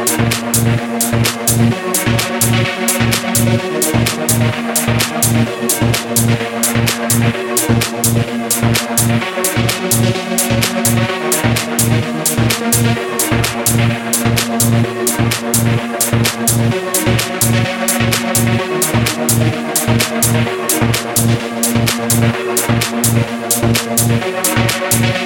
Thank Yeah.